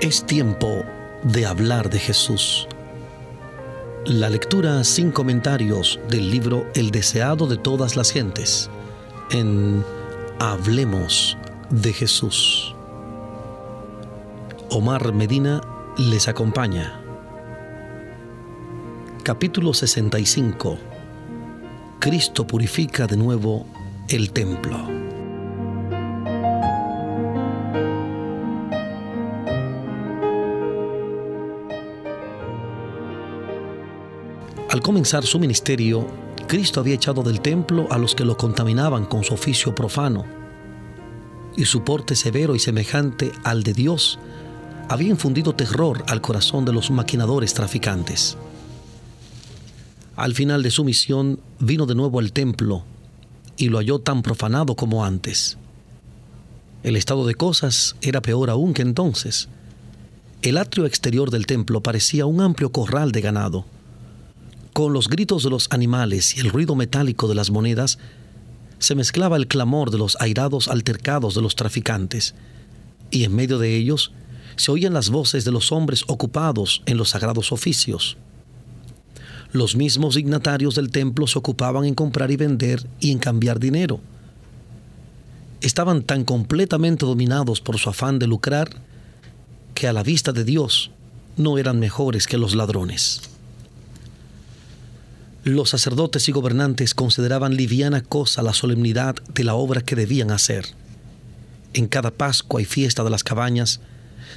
Es tiempo de hablar de Jesús. La lectura sin comentarios del libro El deseado de todas las gentes en Hablemos de Jesús. Omar Medina les acompaña. Capítulo 65. Cristo purifica de nuevo el templo. Al comenzar su ministerio, Cristo había echado del templo a los que lo contaminaban con su oficio profano, y su porte severo y semejante al de Dios había infundido terror al corazón de los maquinadores traficantes. Al final de su misión vino de nuevo al templo y lo halló tan profanado como antes. El estado de cosas era peor aún que entonces. El atrio exterior del templo parecía un amplio corral de ganado con los gritos de los animales y el ruido metálico de las monedas, se mezclaba el clamor de los airados altercados de los traficantes, y en medio de ellos se oían las voces de los hombres ocupados en los sagrados oficios. Los mismos dignatarios del templo se ocupaban en comprar y vender y en cambiar dinero. Estaban tan completamente dominados por su afán de lucrar que a la vista de Dios no eran mejores que los ladrones. Los sacerdotes y gobernantes consideraban liviana cosa la solemnidad de la obra que debían hacer. En cada Pascua y fiesta de las cabañas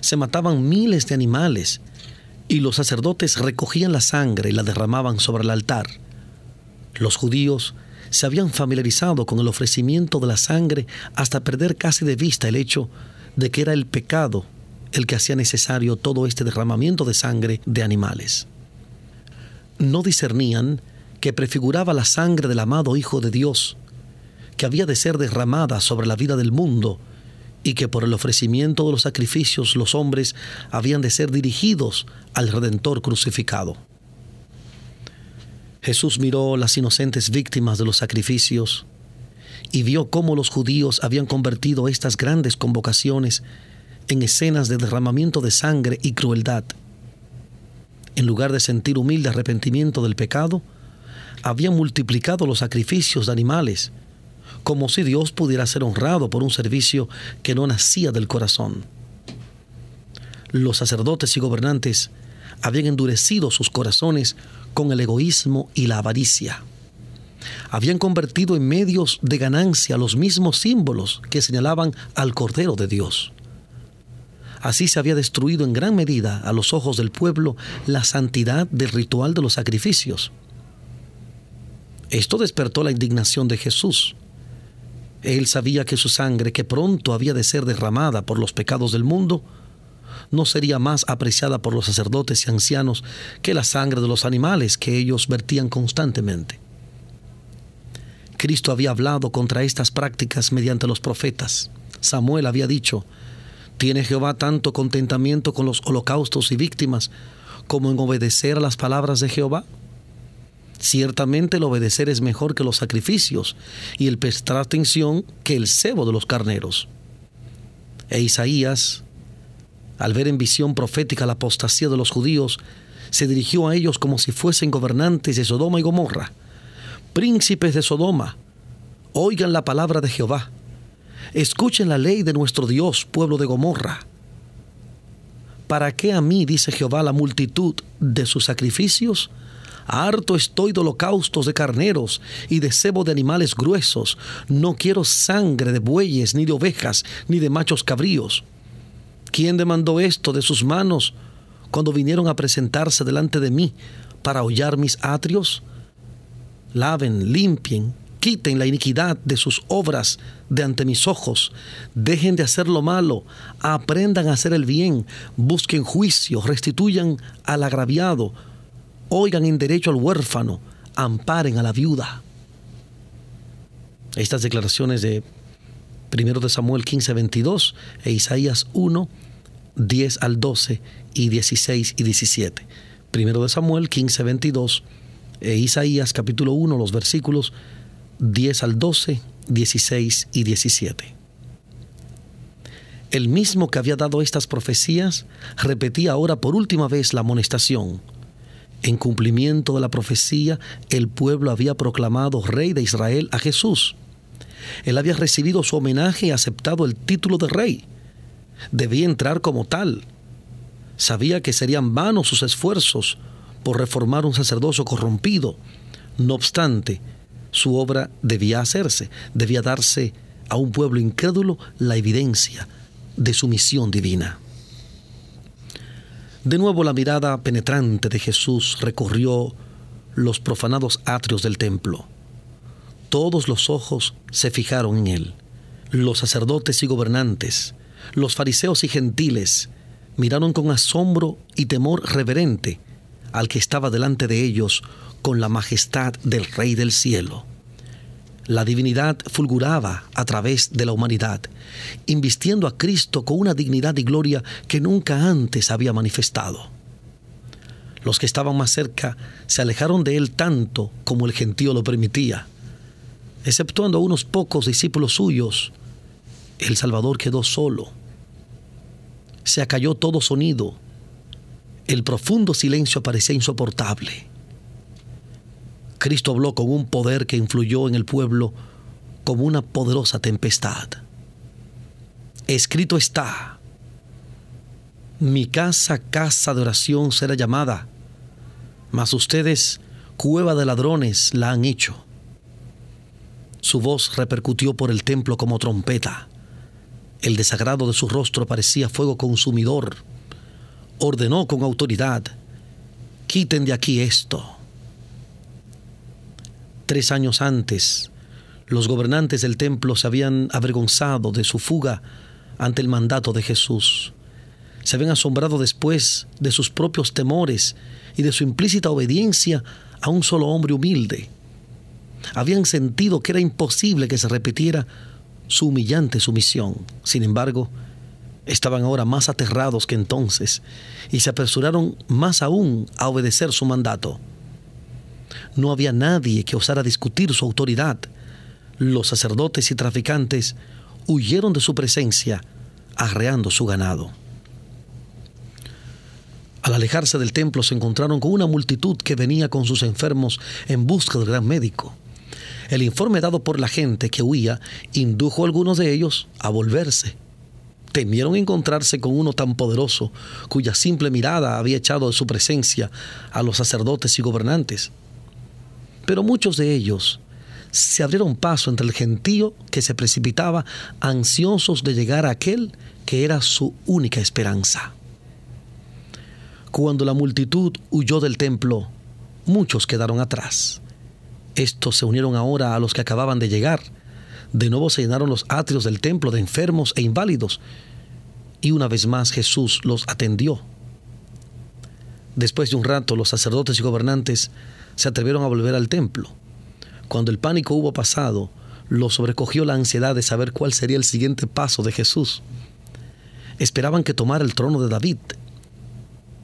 se mataban miles de animales y los sacerdotes recogían la sangre y la derramaban sobre el altar. Los judíos se habían familiarizado con el ofrecimiento de la sangre hasta perder casi de vista el hecho de que era el pecado el que hacía necesario todo este derramamiento de sangre de animales. No discernían que prefiguraba la sangre del amado Hijo de Dios, que había de ser derramada sobre la vida del mundo y que por el ofrecimiento de los sacrificios los hombres habían de ser dirigidos al Redentor crucificado. Jesús miró las inocentes víctimas de los sacrificios y vio cómo los judíos habían convertido estas grandes convocaciones en escenas de derramamiento de sangre y crueldad. En lugar de sentir humilde arrepentimiento del pecado, había multiplicado los sacrificios de animales, como si Dios pudiera ser honrado por un servicio que no nacía del corazón. Los sacerdotes y gobernantes habían endurecido sus corazones con el egoísmo y la avaricia. Habían convertido en medios de ganancia los mismos símbolos que señalaban al Cordero de Dios. Así se había destruido en gran medida a los ojos del pueblo la santidad del ritual de los sacrificios esto despertó la indignación de Jesús. Él sabía que su sangre, que pronto había de ser derramada por los pecados del mundo, no sería más apreciada por los sacerdotes y ancianos que la sangre de los animales que ellos vertían constantemente. Cristo había hablado contra estas prácticas mediante los profetas. Samuel había dicho, ¿tiene Jehová tanto contentamiento con los holocaustos y víctimas como en obedecer a las palabras de Jehová? Ciertamente el obedecer es mejor que los sacrificios y el prestar atención que el cebo de los carneros. E Isaías, al ver en visión profética la apostasía de los judíos, se dirigió a ellos como si fuesen gobernantes de Sodoma y Gomorra. Príncipes de Sodoma, oigan la palabra de Jehová. Escuchen la ley de nuestro Dios, pueblo de Gomorra. ¿Para qué a mí, dice Jehová, la multitud de sus sacrificios? Harto estoy de holocaustos de carneros y de cebo de animales gruesos. No quiero sangre de bueyes, ni de ovejas, ni de machos cabríos. ¿Quién demandó esto de sus manos cuando vinieron a presentarse delante de mí para hollar mis atrios? Laven, limpien, quiten la iniquidad de sus obras de ante mis ojos, dejen de hacer lo malo, aprendan a hacer el bien, busquen juicio, restituyan al agraviado, oigan en derecho al huérfano, amparen a la viuda. Estas declaraciones de 1 de Samuel 15, 22 e Isaías 1, 10 al 12 y 16 y 17. 1 de Samuel 15, 22, E Isaías capítulo 1, los versículos 10 al 12, 16 y 17. El mismo que había dado estas profecías repetía ahora por última vez la amonestación. En cumplimiento de la profecía, el pueblo había proclamado rey de Israel a Jesús. Él había recibido su homenaje y aceptado el título de rey. Debía entrar como tal. Sabía que serían vanos sus esfuerzos por reformar un sacerdocio corrompido. No obstante, su obra debía hacerse, debía darse a un pueblo incrédulo la evidencia de su misión divina. De nuevo la mirada penetrante de Jesús recorrió los profanados atrios del templo. Todos los ojos se fijaron en él. Los sacerdotes y gobernantes, los fariseos y gentiles, miraron con asombro y temor reverente al que estaba delante de ellos con la majestad del Rey del cielo. La divinidad fulguraba a través de la humanidad, invistiendo a Cristo con una dignidad y gloria que nunca antes había manifestado. Los que estaban más cerca se alejaron de él tanto como el gentío lo permitía. Exceptuando a unos pocos discípulos suyos, el Salvador quedó solo. Se acalló todo sonido. El profundo silencio parecía insoportable. Cristo habló con un poder que influyó en el pueblo como una poderosa tempestad. Escrito está, mi casa, casa de oración será llamada, mas ustedes, cueva de ladrones, la han hecho. Su voz repercutió por el templo como trompeta. El desagrado de su rostro parecía fuego consumidor. Ordenó con autoridad, quiten de aquí esto. Tres años antes, los gobernantes del templo se habían avergonzado de su fuga ante el mandato de Jesús. Se habían asombrado después de sus propios temores y de su implícita obediencia a un solo hombre humilde. Habían sentido que era imposible que se repitiera su humillante sumisión. Sin embargo, estaban ahora más aterrados que entonces y se apresuraron más aún a obedecer su mandato. No había nadie que osara discutir su autoridad. Los sacerdotes y traficantes huyeron de su presencia, arreando su ganado. Al alejarse del templo se encontraron con una multitud que venía con sus enfermos en busca del gran médico. El informe dado por la gente que huía indujo a algunos de ellos a volverse. Temieron encontrarse con uno tan poderoso, cuya simple mirada había echado de su presencia a los sacerdotes y gobernantes. Pero muchos de ellos se abrieron paso entre el gentío que se precipitaba, ansiosos de llegar a aquel que era su única esperanza. Cuando la multitud huyó del templo, muchos quedaron atrás. Estos se unieron ahora a los que acababan de llegar. De nuevo se llenaron los atrios del templo de enfermos e inválidos. Y una vez más Jesús los atendió. Después de un rato, los sacerdotes y gobernantes se atrevieron a volver al templo. Cuando el pánico hubo pasado, lo sobrecogió la ansiedad de saber cuál sería el siguiente paso de Jesús. Esperaban que tomara el trono de David.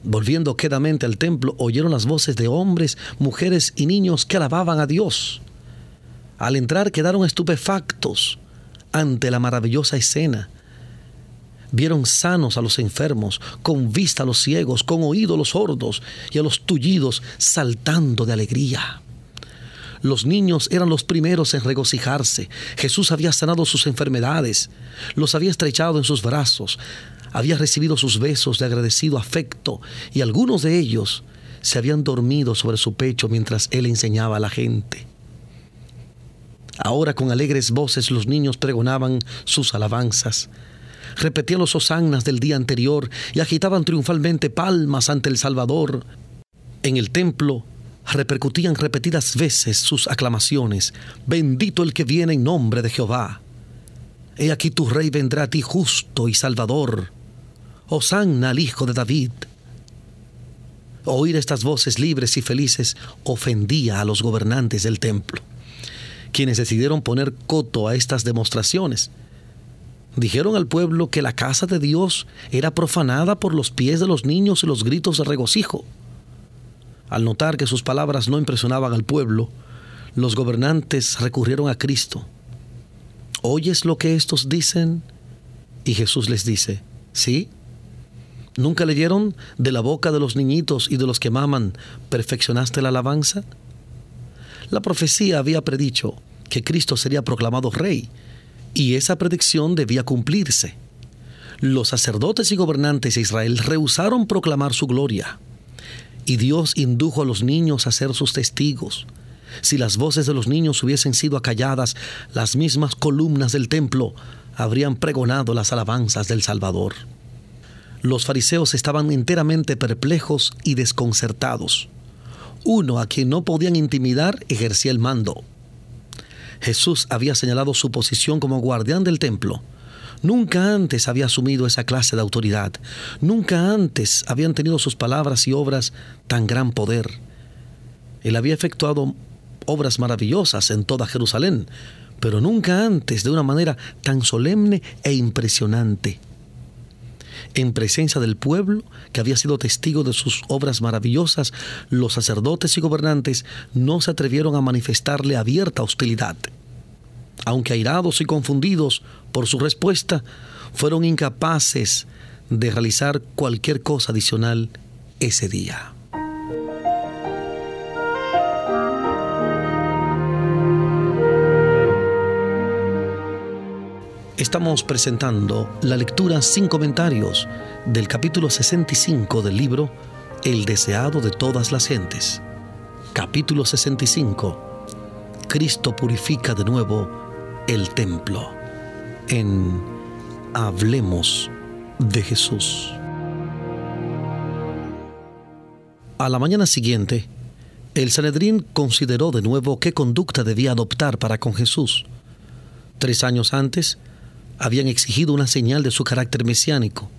Volviendo quedamente al templo, oyeron las voces de hombres, mujeres y niños que alababan a Dios. Al entrar quedaron estupefactos ante la maravillosa escena Vieron sanos a los enfermos, con vista a los ciegos, con oído a los sordos y a los tullidos saltando de alegría. Los niños eran los primeros en regocijarse. Jesús había sanado sus enfermedades, los había estrechado en sus brazos, había recibido sus besos de agradecido afecto y algunos de ellos se habían dormido sobre su pecho mientras él enseñaba a la gente. Ahora con alegres voces los niños pregonaban sus alabanzas repetían los hosannas del día anterior y agitaban triunfalmente palmas ante el Salvador. En el templo repercutían repetidas veces sus aclamaciones. Bendito el que viene en nombre de Jehová. He aquí tu rey vendrá a ti justo y salvador. Hosanna al Hijo de David. Oír estas voces libres y felices ofendía a los gobernantes del templo, quienes decidieron poner coto a estas demostraciones Dijeron al pueblo que la casa de Dios era profanada por los pies de los niños y los gritos de regocijo. Al notar que sus palabras no impresionaban al pueblo, los gobernantes recurrieron a Cristo. ¿Oyes lo que estos dicen? Y Jesús les dice, ¿sí? ¿Nunca leyeron de la boca de los niñitos y de los que maman, perfeccionaste la alabanza? La profecía había predicho que Cristo sería proclamado rey, y esa predicción debía cumplirse. Los sacerdotes y gobernantes de Israel rehusaron proclamar su gloria, y Dios indujo a los niños a ser sus testigos. Si las voces de los niños hubiesen sido acalladas, las mismas columnas del templo habrían pregonado las alabanzas del Salvador. Los fariseos estaban enteramente perplejos y desconcertados. Uno a quien no podían intimidar ejercía el mando. Jesús había señalado su posición como guardián del templo. Nunca antes había asumido esa clase de autoridad. Nunca antes habían tenido sus palabras y obras tan gran poder. Él había efectuado obras maravillosas en toda Jerusalén, pero nunca antes de una manera tan solemne e impresionante. En presencia del pueblo, que había sido testigo de sus obras maravillosas, los sacerdotes y gobernantes no se atrevieron a manifestarle abierta hostilidad. Aunque airados y confundidos por su respuesta, fueron incapaces de realizar cualquier cosa adicional ese día. Estamos presentando la lectura sin comentarios del capítulo 65 del libro El deseado de todas las gentes. Capítulo 65. Cristo purifica de nuevo el templo. En Hablemos de Jesús. A la mañana siguiente, el Sanedrín consideró de nuevo qué conducta debía adoptar para con Jesús. Tres años antes, habían exigido una señal de su carácter mesiánico.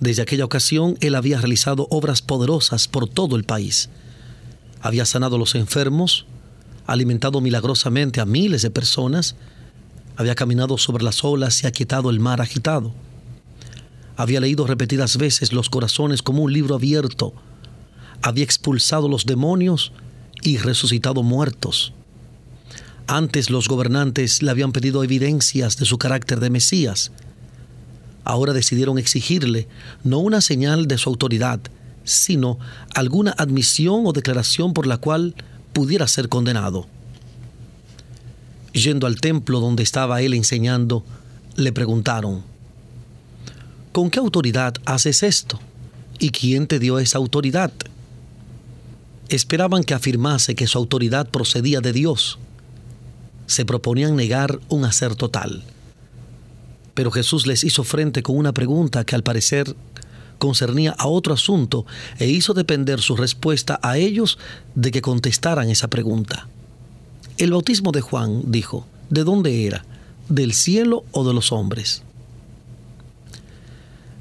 Desde aquella ocasión él había realizado obras poderosas por todo el país. Había sanado a los enfermos, alimentado milagrosamente a miles de personas, había caminado sobre las olas y aquietado el mar agitado. Había leído repetidas veces los corazones como un libro abierto. Había expulsado los demonios y resucitado muertos. Antes los gobernantes le habían pedido evidencias de su carácter de Mesías. Ahora decidieron exigirle no una señal de su autoridad, sino alguna admisión o declaración por la cual pudiera ser condenado. Yendo al templo donde estaba él enseñando, le preguntaron, ¿con qué autoridad haces esto? ¿Y quién te dio esa autoridad? Esperaban que afirmase que su autoridad procedía de Dios se proponían negar un hacer total. Pero Jesús les hizo frente con una pregunta que al parecer concernía a otro asunto e hizo depender su respuesta a ellos de que contestaran esa pregunta. El bautismo de Juan, dijo, ¿de dónde era? ¿Del cielo o de los hombres?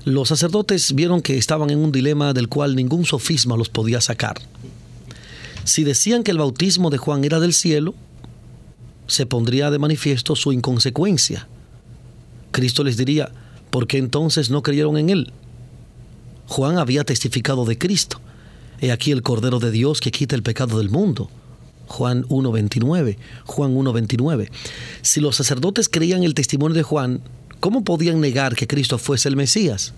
Los sacerdotes vieron que estaban en un dilema del cual ningún sofisma los podía sacar. Si decían que el bautismo de Juan era del cielo, se pondría de manifiesto su inconsecuencia. Cristo les diría, ¿por qué entonces no creyeron en Él? Juan había testificado de Cristo. He aquí el Cordero de Dios que quita el pecado del mundo. Juan 1.29. Juan 1.29. Si los sacerdotes creían el testimonio de Juan, ¿cómo podían negar que Cristo fuese el Mesías?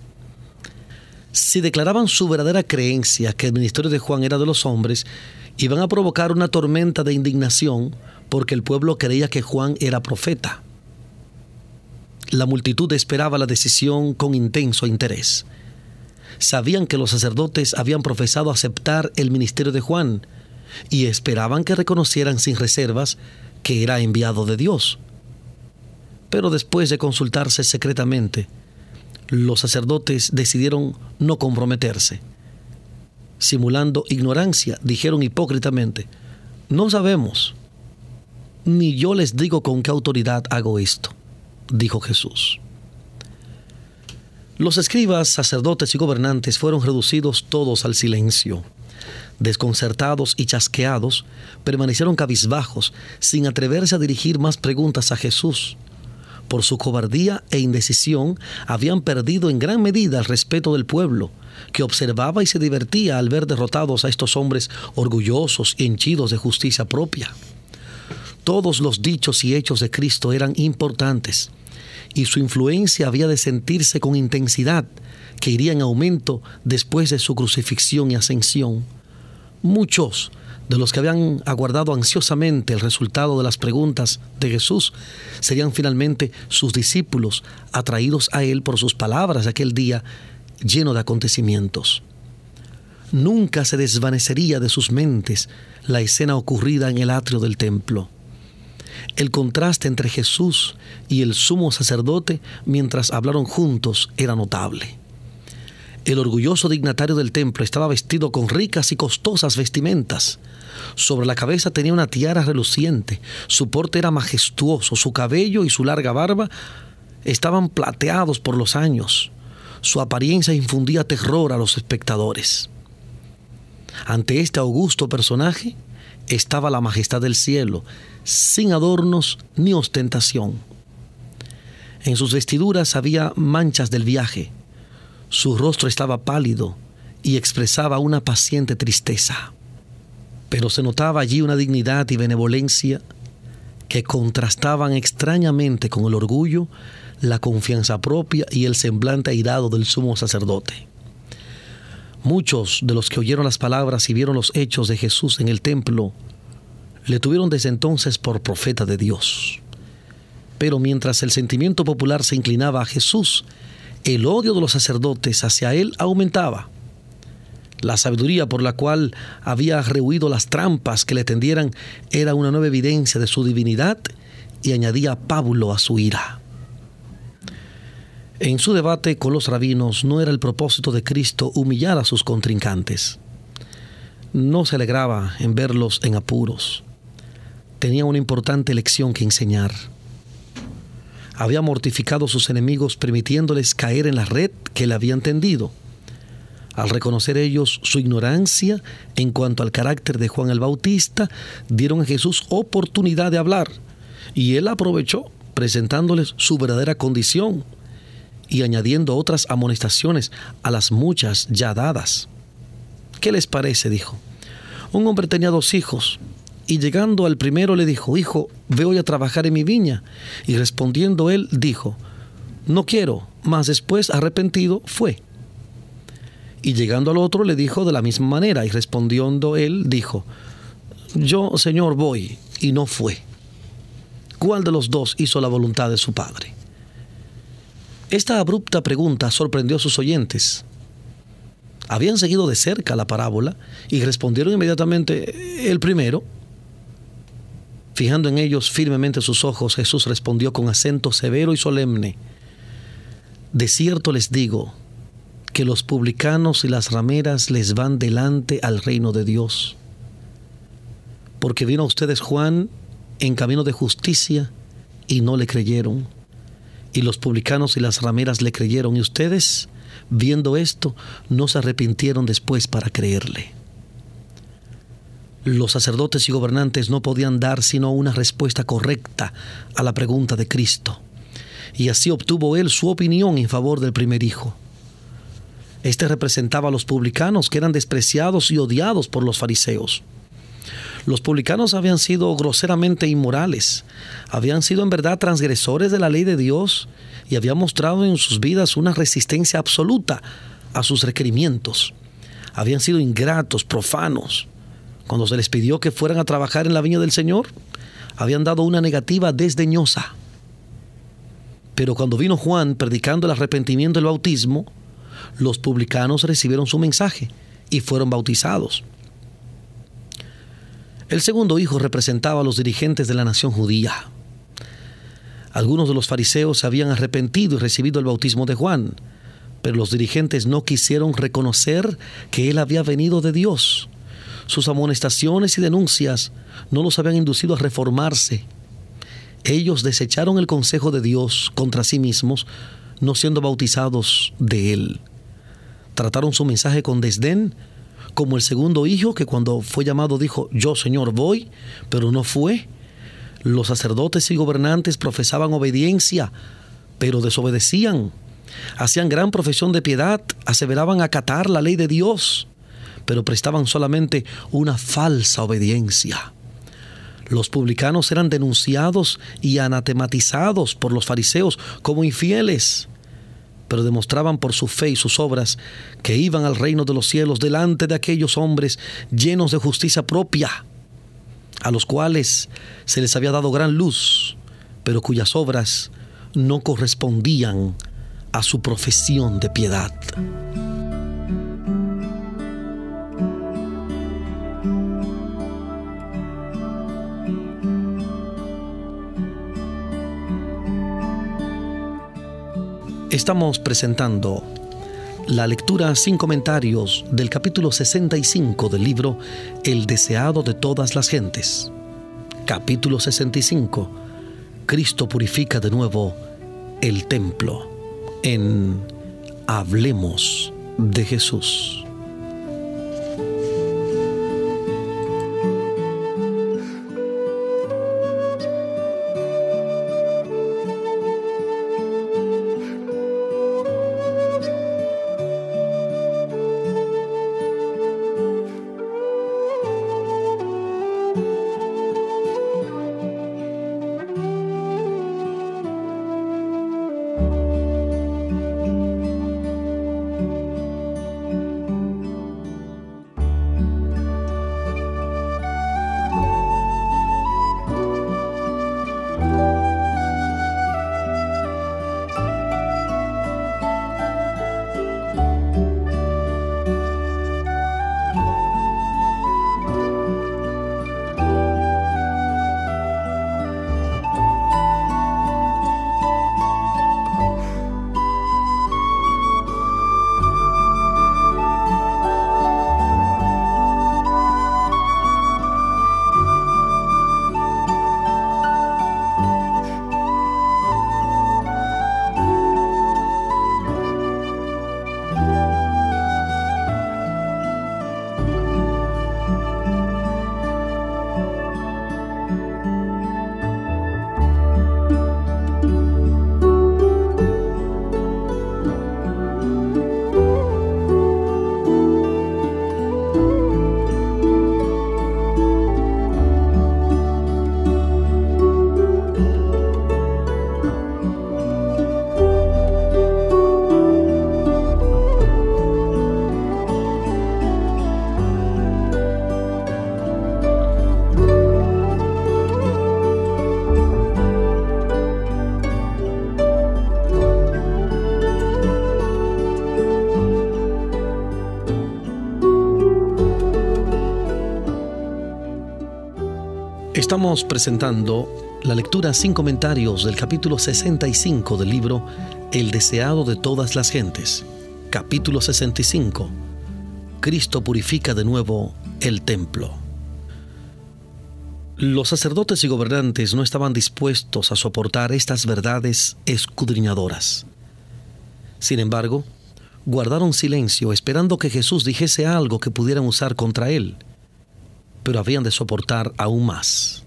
Si declaraban su verdadera creencia que el ministerio de Juan era de los hombres, iban a provocar una tormenta de indignación porque el pueblo creía que Juan era profeta. La multitud esperaba la decisión con intenso interés. Sabían que los sacerdotes habían profesado aceptar el ministerio de Juan y esperaban que reconocieran sin reservas que era enviado de Dios. Pero después de consultarse secretamente, los sacerdotes decidieron no comprometerse. Simulando ignorancia, dijeron hipócritamente, no sabemos ni yo les digo con qué autoridad hago esto, dijo Jesús. Los escribas, sacerdotes y gobernantes fueron reducidos todos al silencio. Desconcertados y chasqueados, permanecieron cabizbajos, sin atreverse a dirigir más preguntas a Jesús, Por su cobardía e indecisión habían perdido en gran medida el respeto del pueblo, que observaba y se divertía al ver derrotados a estos hombres orgullosos y henchidos de justicia propia. Todos los dichos y hechos de Cristo eran importantes y su influencia había de sentirse con intensidad que iría en aumento después de su crucifixión y ascensión. Muchos de los que habían aguardado ansiosamente el resultado de las preguntas de Jesús serían finalmente sus discípulos, atraídos a Él por sus palabras de aquel día lleno de acontecimientos. Nunca se desvanecería de sus mentes la escena ocurrida en el atrio del templo. El contraste entre Jesús y el sumo sacerdote mientras hablaron juntos era notable. El orgulloso dignatario del templo estaba vestido con ricas y costosas vestimentas. Sobre la cabeza tenía una tiara reluciente, su porte era majestuoso, su cabello y su larga barba estaban plateados por los años. Su apariencia infundía terror a los espectadores. Ante este augusto personaje estaba la majestad del cielo, sin adornos ni ostentación. En sus vestiduras había manchas del viaje. Su rostro estaba pálido y expresaba una paciente tristeza. Pero se notaba allí una dignidad y benevolencia que contrastaban extrañamente con el orgullo, la confianza propia y el semblante airado del sumo sacerdote. Muchos de los que oyeron las palabras y vieron los hechos de Jesús en el templo le tuvieron desde entonces por profeta de Dios. Pero mientras el sentimiento popular se inclinaba a Jesús, el odio de los sacerdotes hacia él aumentaba. La sabiduría por la cual había rehuido las trampas que le tendieran era una nueva evidencia de su divinidad y añadía Pablo a su ira. En su debate con los rabinos no era el propósito de Cristo humillar a sus contrincantes. No se alegraba en verlos en apuros tenía una importante lección que enseñar. Había mortificado a sus enemigos permitiéndoles caer en la red que le habían tendido. Al reconocer ellos su ignorancia en cuanto al carácter de Juan el Bautista, dieron a Jesús oportunidad de hablar y él aprovechó presentándoles su verdadera condición y añadiendo otras amonestaciones a las muchas ya dadas. ¿Qué les parece? dijo. Un hombre tenía dos hijos y llegando al primero le dijo, Hijo, ve hoy a trabajar en mi viña. Y respondiendo él, dijo, No quiero, mas después arrepentido fue. Y llegando al otro le dijo de la misma manera, y respondiendo él, dijo, Yo, Señor, voy, y no fue. ¿Cuál de los dos hizo la voluntad de su padre? Esta abrupta pregunta sorprendió a sus oyentes. Habían seguido de cerca la parábola y respondieron inmediatamente el primero. Fijando en ellos firmemente sus ojos, Jesús respondió con acento severo y solemne, De cierto les digo que los publicanos y las rameras les van delante al reino de Dios. Porque vino a ustedes Juan en camino de justicia y no le creyeron. Y los publicanos y las rameras le creyeron y ustedes, viendo esto, no se arrepintieron después para creerle los sacerdotes y gobernantes no podían dar sino una respuesta correcta a la pregunta de Cristo. Y así obtuvo él su opinión en favor del primer hijo. Este representaba a los publicanos que eran despreciados y odiados por los fariseos. Los publicanos habían sido groseramente inmorales, habían sido en verdad transgresores de la ley de Dios y habían mostrado en sus vidas una resistencia absoluta a sus requerimientos. Habían sido ingratos, profanos, cuando se les pidió que fueran a trabajar en la viña del Señor, habían dado una negativa desdeñosa. Pero cuando vino Juan predicando el arrepentimiento del bautismo, los publicanos recibieron su mensaje y fueron bautizados. El segundo hijo representaba a los dirigentes de la nación judía. Algunos de los fariseos se habían arrepentido y recibido el bautismo de Juan, pero los dirigentes no quisieron reconocer que él había venido de Dios sus amonestaciones y denuncias no los habían inducido a reformarse. Ellos desecharon el consejo de Dios contra sí mismos, no siendo bautizados de Él. Trataron su mensaje con desdén, como el segundo hijo que cuando fue llamado dijo, yo Señor voy, pero no fue. Los sacerdotes y gobernantes profesaban obediencia, pero desobedecían. Hacían gran profesión de piedad, aseveraban acatar la ley de Dios, pero prestaban solamente una falsa obediencia. Los publicanos eran denunciados y anatematizados por los fariseos como infieles, pero demostraban por su fe y sus obras que iban al reino de los cielos delante de aquellos hombres llenos de justicia propia, a los cuales se les había dado gran luz, pero cuyas obras no correspondían a su profesión de piedad. Estamos presentando la lectura sin comentarios del capítulo 65 del libro El deseado de todas las gentes. Capítulo 65. Cristo purifica de nuevo el templo. En Hablemos de Jesús. Presentando la lectura sin comentarios del capítulo 65 del libro El deseado de todas las gentes. Capítulo 65. Cristo purifica de nuevo el templo. Los sacerdotes y gobernantes no estaban dispuestos a soportar estas verdades escudriñadoras. Sin embargo, guardaron silencio esperando que Jesús dijese algo que pudieran usar contra él pero habían de soportar aún más.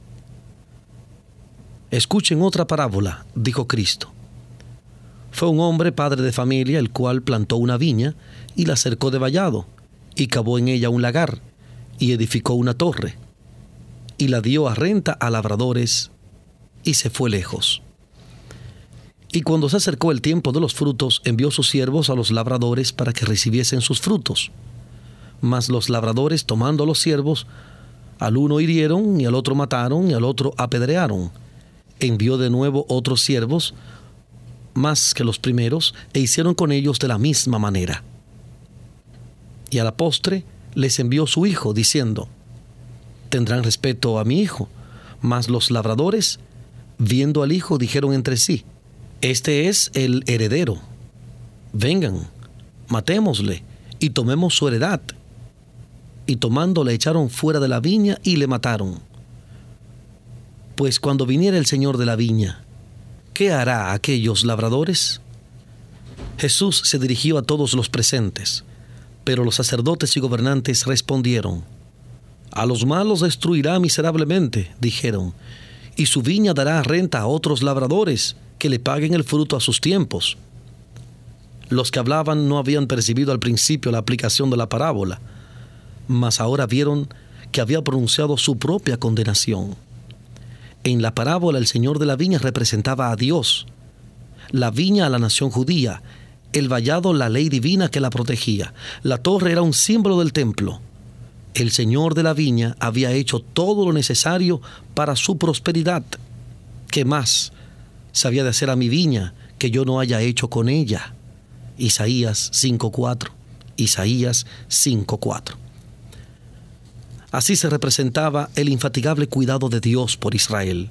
Escuchen otra parábola, dijo Cristo. Fue un hombre padre de familia el cual plantó una viña y la cercó de vallado, y cavó en ella un lagar, y edificó una torre, y la dio a renta a labradores, y se fue lejos. Y cuando se acercó el tiempo de los frutos, envió sus siervos a los labradores para que recibiesen sus frutos. Mas los labradores, tomando a los siervos, al uno hirieron y al otro mataron y al otro apedrearon. Envió de nuevo otros siervos, más que los primeros, e hicieron con ellos de la misma manera. Y a la postre les envió su hijo, diciendo, Tendrán respeto a mi hijo. Mas los labradores, viendo al hijo, dijeron entre sí, Este es el heredero. Vengan, matémosle y tomemos su heredad y tomando le echaron fuera de la viña y le mataron. Pues cuando viniera el Señor de la viña, ¿qué hará aquellos labradores? Jesús se dirigió a todos los presentes, pero los sacerdotes y gobernantes respondieron, A los malos destruirá miserablemente, dijeron, y su viña dará renta a otros labradores que le paguen el fruto a sus tiempos. Los que hablaban no habían percibido al principio la aplicación de la parábola, mas ahora vieron que había pronunciado su propia condenación. En la parábola el Señor de la viña representaba a Dios, la viña a la nación judía, el vallado la ley divina que la protegía, la torre era un símbolo del templo. El Señor de la viña había hecho todo lo necesario para su prosperidad. ¿Qué más sabía de hacer a mi viña que yo no haya hecho con ella? Isaías 5.4. Isaías 5.4. Así se representaba el infatigable cuidado de Dios por Israel.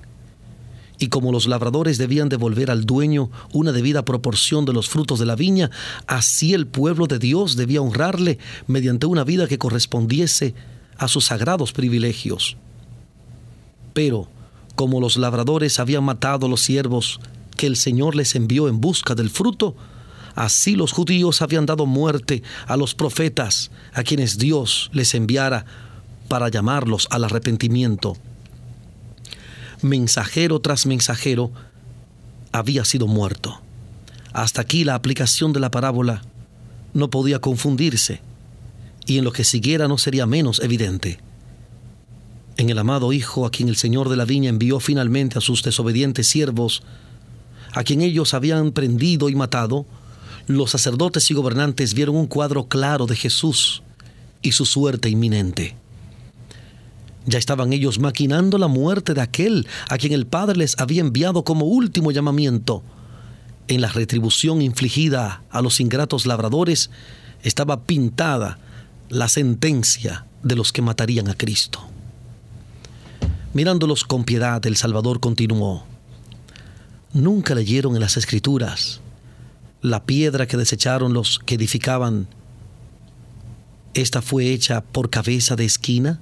Y como los labradores debían devolver al dueño una debida proporción de los frutos de la viña, así el pueblo de Dios debía honrarle mediante una vida que correspondiese a sus sagrados privilegios. Pero, como los labradores habían matado a los siervos que el Señor les envió en busca del fruto, así los judíos habían dado muerte a los profetas a quienes Dios les enviara para llamarlos al arrepentimiento. Mensajero tras mensajero había sido muerto. Hasta aquí la aplicación de la parábola no podía confundirse y en lo que siguiera no sería menos evidente. En el amado Hijo a quien el Señor de la viña envió finalmente a sus desobedientes siervos, a quien ellos habían prendido y matado, los sacerdotes y gobernantes vieron un cuadro claro de Jesús y su suerte inminente. Ya estaban ellos maquinando la muerte de aquel a quien el Padre les había enviado como último llamamiento. En la retribución infligida a los ingratos labradores estaba pintada la sentencia de los que matarían a Cristo. Mirándolos con piedad, el Salvador continuó. Nunca leyeron en las Escrituras la piedra que desecharon los que edificaban. Esta fue hecha por cabeza de esquina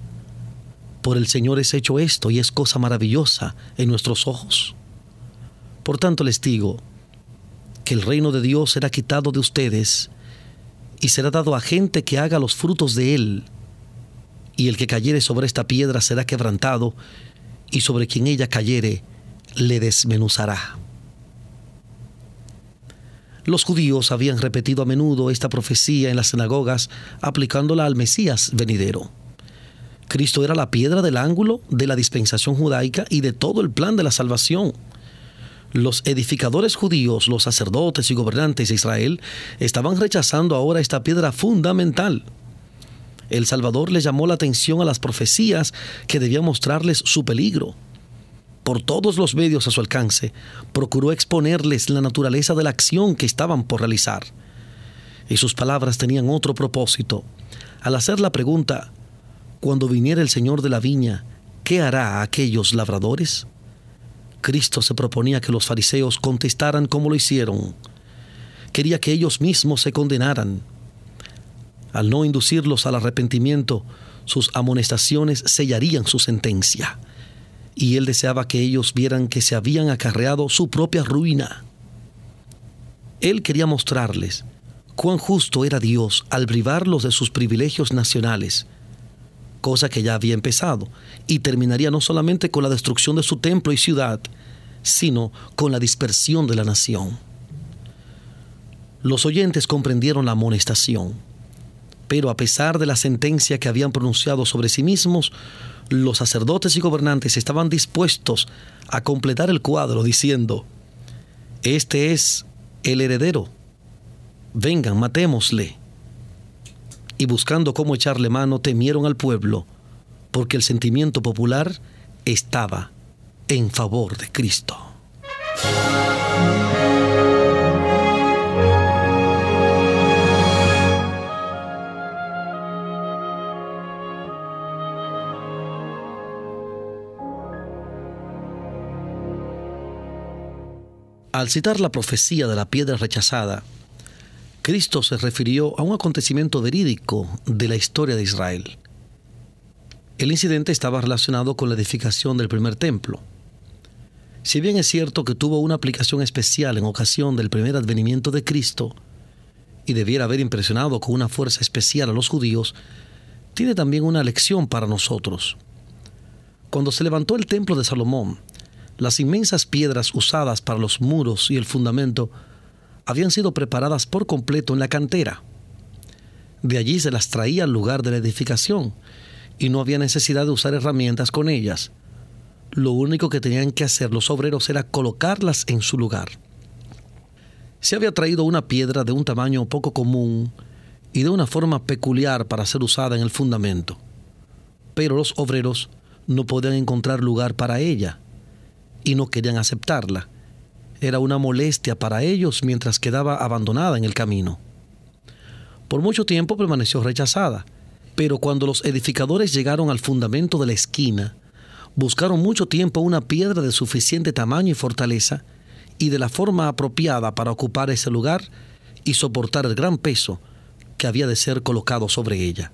por el Señor es hecho esto y es cosa maravillosa en nuestros ojos. Por tanto les digo que el reino de Dios será quitado de ustedes y será dado a gente que haga los frutos de él. Y el que cayere sobre esta piedra será quebrantado, y sobre quien ella cayere le desmenuzará. Los judíos habían repetido a menudo esta profecía en las sinagogas, aplicándola al Mesías venidero. Cristo era la piedra del ángulo de la dispensación judaica y de todo el plan de la salvación. Los edificadores judíos, los sacerdotes y gobernantes de Israel estaban rechazando ahora esta piedra fundamental. El Salvador les llamó la atención a las profecías que debían mostrarles su peligro. Por todos los medios a su alcance, procuró exponerles la naturaleza de la acción que estaban por realizar. Y sus palabras tenían otro propósito. Al hacer la pregunta, cuando viniera el Señor de la viña, ¿qué hará a aquellos labradores? Cristo se proponía que los fariseos contestaran como lo hicieron. Quería que ellos mismos se condenaran. Al no inducirlos al arrepentimiento, sus amonestaciones sellarían su sentencia. Y él deseaba que ellos vieran que se habían acarreado su propia ruina. Él quería mostrarles cuán justo era Dios al privarlos de sus privilegios nacionales cosa que ya había empezado, y terminaría no solamente con la destrucción de su templo y ciudad, sino con la dispersión de la nación. Los oyentes comprendieron la amonestación, pero a pesar de la sentencia que habían pronunciado sobre sí mismos, los sacerdotes y gobernantes estaban dispuestos a completar el cuadro diciendo, Este es el heredero, vengan, matémosle y buscando cómo echarle mano temieron al pueblo, porque el sentimiento popular estaba en favor de Cristo. Al citar la profecía de la piedra rechazada, Cristo se refirió a un acontecimiento verídico de la historia de Israel. El incidente estaba relacionado con la edificación del primer templo. Si bien es cierto que tuvo una aplicación especial en ocasión del primer advenimiento de Cristo y debiera haber impresionado con una fuerza especial a los judíos, tiene también una lección para nosotros. Cuando se levantó el templo de Salomón, Las inmensas piedras usadas para los muros y el fundamento habían sido preparadas por completo en la cantera. De allí se las traía al lugar de la edificación y no había necesidad de usar herramientas con ellas. Lo único que tenían que hacer los obreros era colocarlas en su lugar. Se había traído una piedra de un tamaño poco común y de una forma peculiar para ser usada en el fundamento. Pero los obreros no podían encontrar lugar para ella y no querían aceptarla. Era una molestia para ellos mientras quedaba abandonada en el camino. Por mucho tiempo permaneció rechazada, pero cuando los edificadores llegaron al fundamento de la esquina, buscaron mucho tiempo una piedra de suficiente tamaño y fortaleza y de la forma apropiada para ocupar ese lugar y soportar el gran peso que había de ser colocado sobre ella.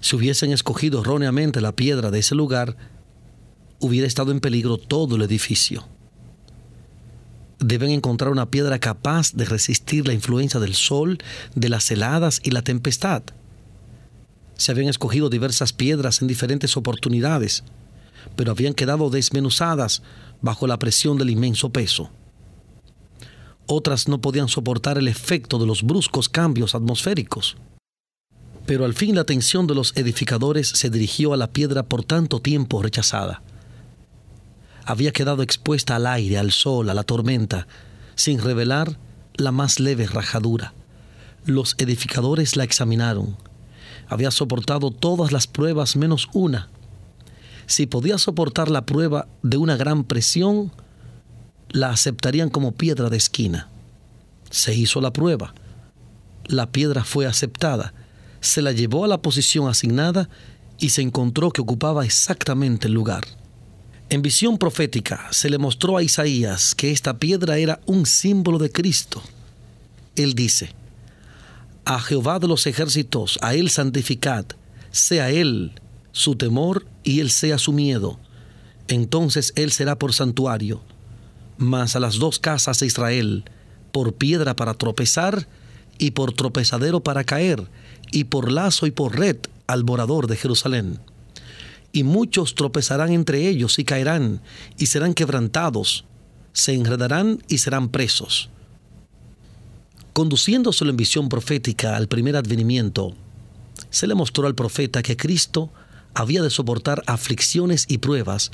Si hubiesen escogido erróneamente la piedra de ese lugar, hubiera estado en peligro todo el edificio. Deben encontrar una piedra capaz de resistir la influencia del sol, de las heladas y la tempestad. Se habían escogido diversas piedras en diferentes oportunidades, pero habían quedado desmenuzadas bajo la presión del inmenso peso. Otras no podían soportar el efecto de los bruscos cambios atmosféricos. Pero al fin la atención de los edificadores se dirigió a la piedra por tanto tiempo rechazada. Había quedado expuesta al aire, al sol, a la tormenta, sin revelar la más leve rajadura. Los edificadores la examinaron. Había soportado todas las pruebas menos una. Si podía soportar la prueba de una gran presión, la aceptarían como piedra de esquina. Se hizo la prueba. La piedra fue aceptada se la llevó a la posición asignada y se encontró que ocupaba exactamente el lugar. En visión profética se le mostró a Isaías que esta piedra era un símbolo de Cristo. Él dice, a Jehová de los ejércitos, a Él santificad, sea Él su temor y Él sea su miedo. Entonces Él será por santuario, mas a las dos casas de Israel, por piedra para tropezar y por tropezadero para caer, y por lazo y por red al morador de Jerusalén. Y muchos tropezarán entre ellos y caerán, y serán quebrantados, se enredarán y serán presos. Conduciéndoselo en visión profética al primer advenimiento, se le mostró al profeta que Cristo había de soportar aflicciones y pruebas,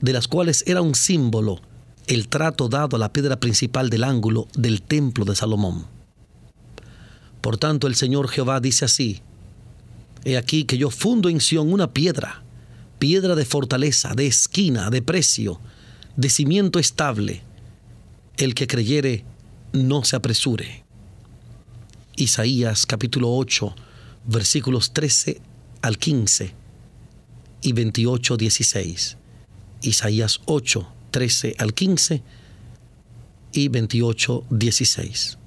de las cuales era un símbolo el trato dado a la piedra principal del ángulo del templo de Salomón. Por tanto, el Señor Jehová dice así, He aquí que yo fundo en Sión una piedra, piedra de fortaleza, de esquina, de precio, de cimiento estable. El que creyere, no se apresure. Isaías capítulo 8, versículos 13 al 15 y 28, 16. Isaías 8, 13 al 15 y 28, 16.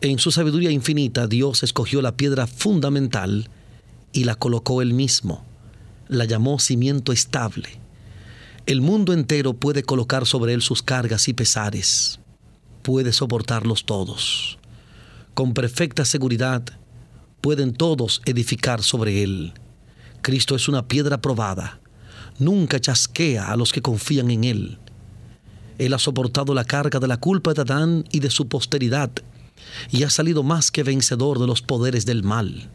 En su sabiduría infinita, Dios escogió la piedra fundamental y la colocó él mismo. La llamó cimiento estable. El mundo entero puede colocar sobre él sus cargas y pesares. Puede soportarlos todos. Con perfecta seguridad, pueden todos edificar sobre él. Cristo es una piedra probada. Nunca chasquea a los que confían en él. Él ha soportado la carga de la culpa de Adán y de su posteridad y ha salido más que vencedor de los poderes del mal.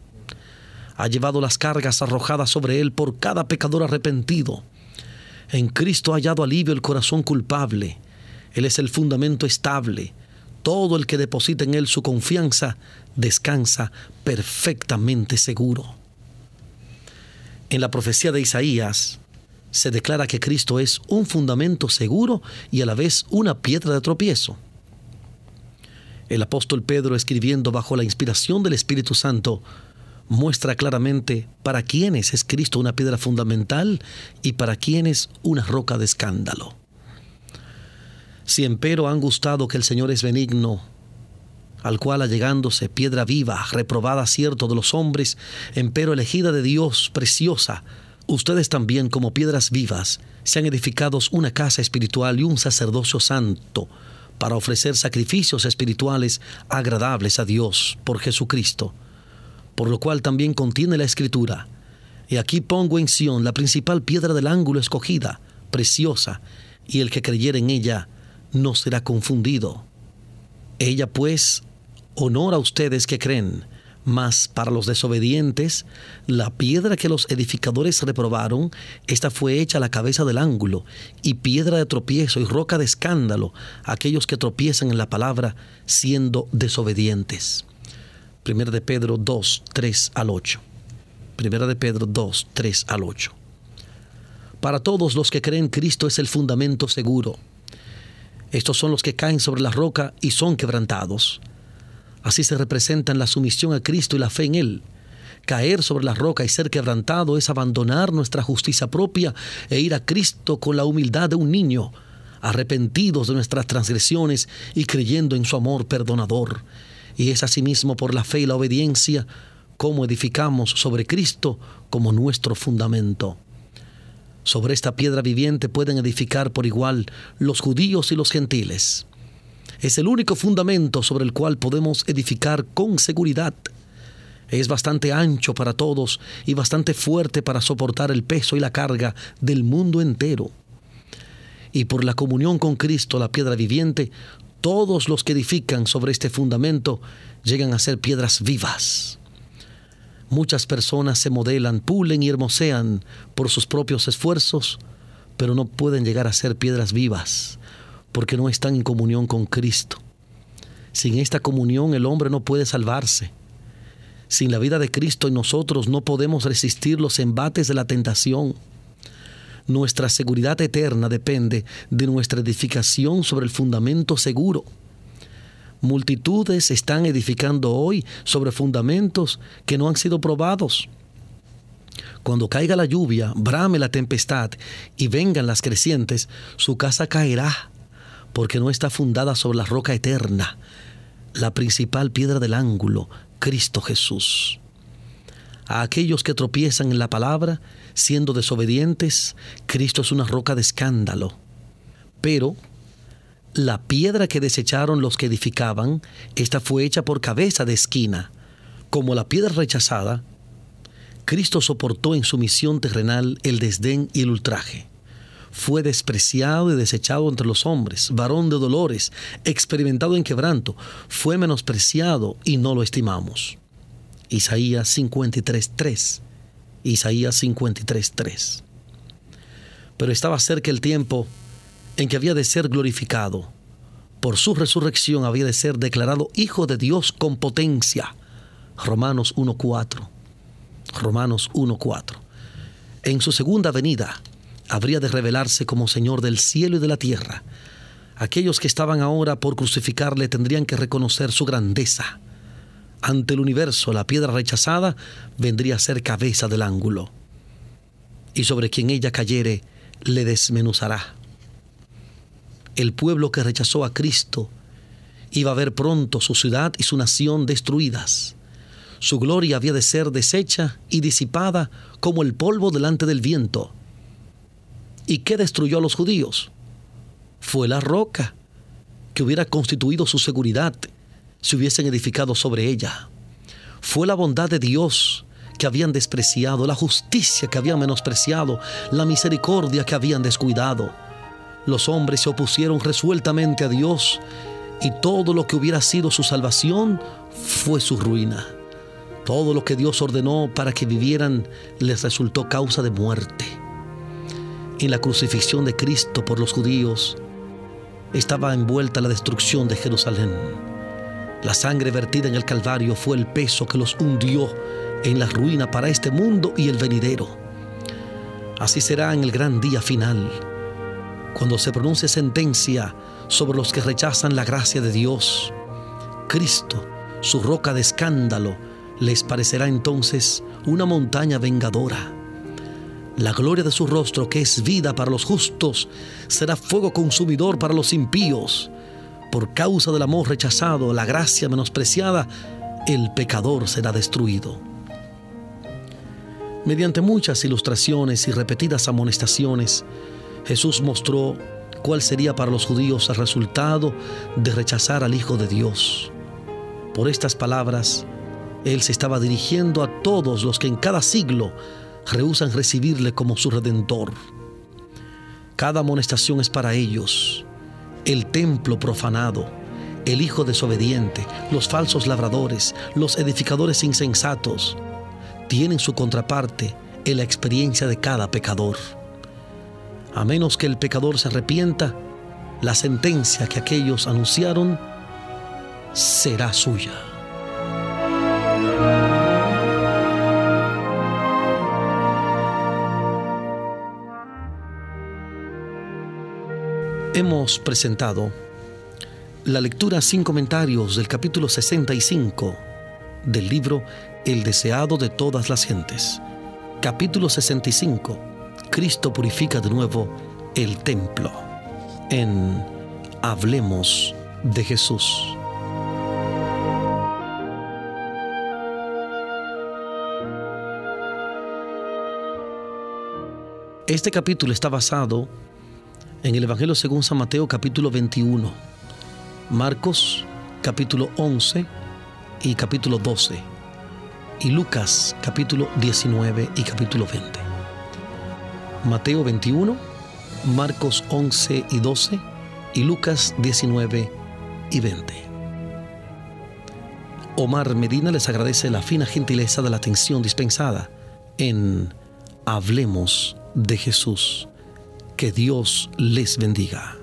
Ha llevado las cargas arrojadas sobre él por cada pecador arrepentido. En Cristo ha hallado alivio el corazón culpable. Él es el fundamento estable. Todo el que deposita en él su confianza descansa perfectamente seguro. En la profecía de Isaías se declara que Cristo es un fundamento seguro y a la vez una piedra de tropiezo. El apóstol Pedro, escribiendo bajo la inspiración del Espíritu Santo, muestra claramente para quiénes es Cristo una piedra fundamental y para quiénes una roca de escándalo. Si empero han gustado que el Señor es benigno, al cual allegándose piedra viva, reprobada cierto de los hombres, empero elegida de Dios, preciosa, ustedes también como piedras vivas, sean edificados una casa espiritual y un sacerdocio santo, para ofrecer sacrificios espirituales agradables a Dios por Jesucristo, por lo cual también contiene la Escritura. Y aquí pongo en Sión la principal piedra del ángulo escogida, preciosa, y el que creyere en ella no será confundido. Ella pues honora a ustedes que creen, mas para los desobedientes, la piedra que los edificadores reprobaron, esta fue hecha a la cabeza del ángulo, y piedra de tropiezo y roca de escándalo, aquellos que tropiezan en la palabra, siendo desobedientes. Primera de Pedro 2, 3 al 8. Primera de Pedro 2, 3 al 8. Para todos los que creen, Cristo es el fundamento seguro. Estos son los que caen sobre la roca y son quebrantados. Así se representan la sumisión a Cristo y la fe en Él. Caer sobre la roca y ser quebrantado es abandonar nuestra justicia propia e ir a Cristo con la humildad de un niño, arrepentidos de nuestras transgresiones y creyendo en su amor perdonador. Y es asimismo por la fe y la obediencia como edificamos sobre Cristo como nuestro fundamento. Sobre esta piedra viviente pueden edificar por igual los judíos y los gentiles es el único fundamento sobre el cual podemos edificar con seguridad. Es bastante ancho para todos y bastante fuerte para soportar el peso y la carga del mundo entero. Y por la comunión con Cristo, la piedra viviente, todos los que edifican sobre este fundamento llegan a ser piedras vivas. Muchas personas se modelan, pulen y hermosean por sus propios esfuerzos, pero no pueden llegar a ser piedras vivas porque no están en comunión con Cristo. Sin esta comunión el hombre no puede salvarse. Sin la vida de Cristo en nosotros no podemos resistir los embates de la tentación. Nuestra seguridad eterna depende de nuestra edificación sobre el fundamento seguro. Multitudes están edificando hoy sobre fundamentos que no han sido probados. Cuando caiga la lluvia, brame la tempestad y vengan las crecientes, su casa caerá porque no está fundada sobre la roca eterna, la principal piedra del ángulo, Cristo Jesús. A aquellos que tropiezan en la palabra, siendo desobedientes, Cristo es una roca de escándalo. Pero la piedra que desecharon los que edificaban, esta fue hecha por cabeza de esquina. Como la piedra rechazada, Cristo soportó en su misión terrenal el desdén y el ultraje fue despreciado y desechado entre los hombres, varón de dolores, experimentado en quebranto, fue menospreciado y no lo estimamos. Isaías 53.3. Isaías 53.3. Pero estaba cerca el tiempo en que había de ser glorificado. Por su resurrección había de ser declarado Hijo de Dios con potencia. Romanos 1.4. Romanos 1.4. En su segunda venida, habría de revelarse como Señor del cielo y de la tierra. Aquellos que estaban ahora por crucificarle tendrían que reconocer su grandeza. Ante el universo, la piedra rechazada vendría a ser cabeza del ángulo. Y sobre quien ella cayere, le desmenuzará. El pueblo que rechazó a Cristo iba a ver pronto su ciudad y su nación destruidas. Su gloria había de ser deshecha y disipada como el polvo delante del viento ¿Y qué destruyó a los judíos? Fue la roca que hubiera constituido su seguridad si hubiesen edificado sobre ella. Fue la bondad de Dios que habían despreciado, la justicia que habían menospreciado, la misericordia que habían descuidado. Los hombres se opusieron resueltamente a Dios y todo lo que hubiera sido su salvación fue su ruina. Todo lo que Dios ordenó para que vivieran les resultó causa de muerte en la crucifixión de Cristo por los judíos estaba envuelta la destrucción de Jerusalén. La sangre vertida en el Calvario fue el peso que los hundió en la ruina para este mundo y el venidero. Así será en el gran día final, cuando se pronuncie sentencia sobre los que rechazan la gracia de Dios. Cristo, su roca de escándalo, les parecerá entonces una montaña vengadora la gloria de su rostro, que es vida para los justos, será fuego consumidor para los impíos. Por causa del amor rechazado, la gracia menospreciada, el pecador será destruido. Mediante muchas ilustraciones y repetidas amonestaciones, Jesús mostró cuál sería para los judíos el resultado de rechazar al Hijo de Dios. Por estas palabras, Él se estaba dirigiendo a todos los que en cada siglo rehusan recibirle como su redentor. Cada amonestación es para ellos. El templo profanado, el hijo desobediente, los falsos labradores, los edificadores insensatos, tienen su contraparte en la experiencia de cada pecador. A menos que el pecador se arrepienta, la sentencia que aquellos anunciaron será suya. Hemos presentado la lectura sin comentarios del capítulo 65 del libro El deseado de todas las gentes. Capítulo 65. Cristo purifica de nuevo el templo. En Hablemos de Jesús. Este capítulo está basado en el Evangelio según San Mateo capítulo 21, Marcos capítulo 11 y capítulo 12, y Lucas capítulo 19 y capítulo 20. Mateo 21, Marcos 11 y 12 y Lucas 19 y 20. Omar Medina les agradece la fina gentileza de la atención dispensada en Hablemos de Jesús. Que Dios les bendiga.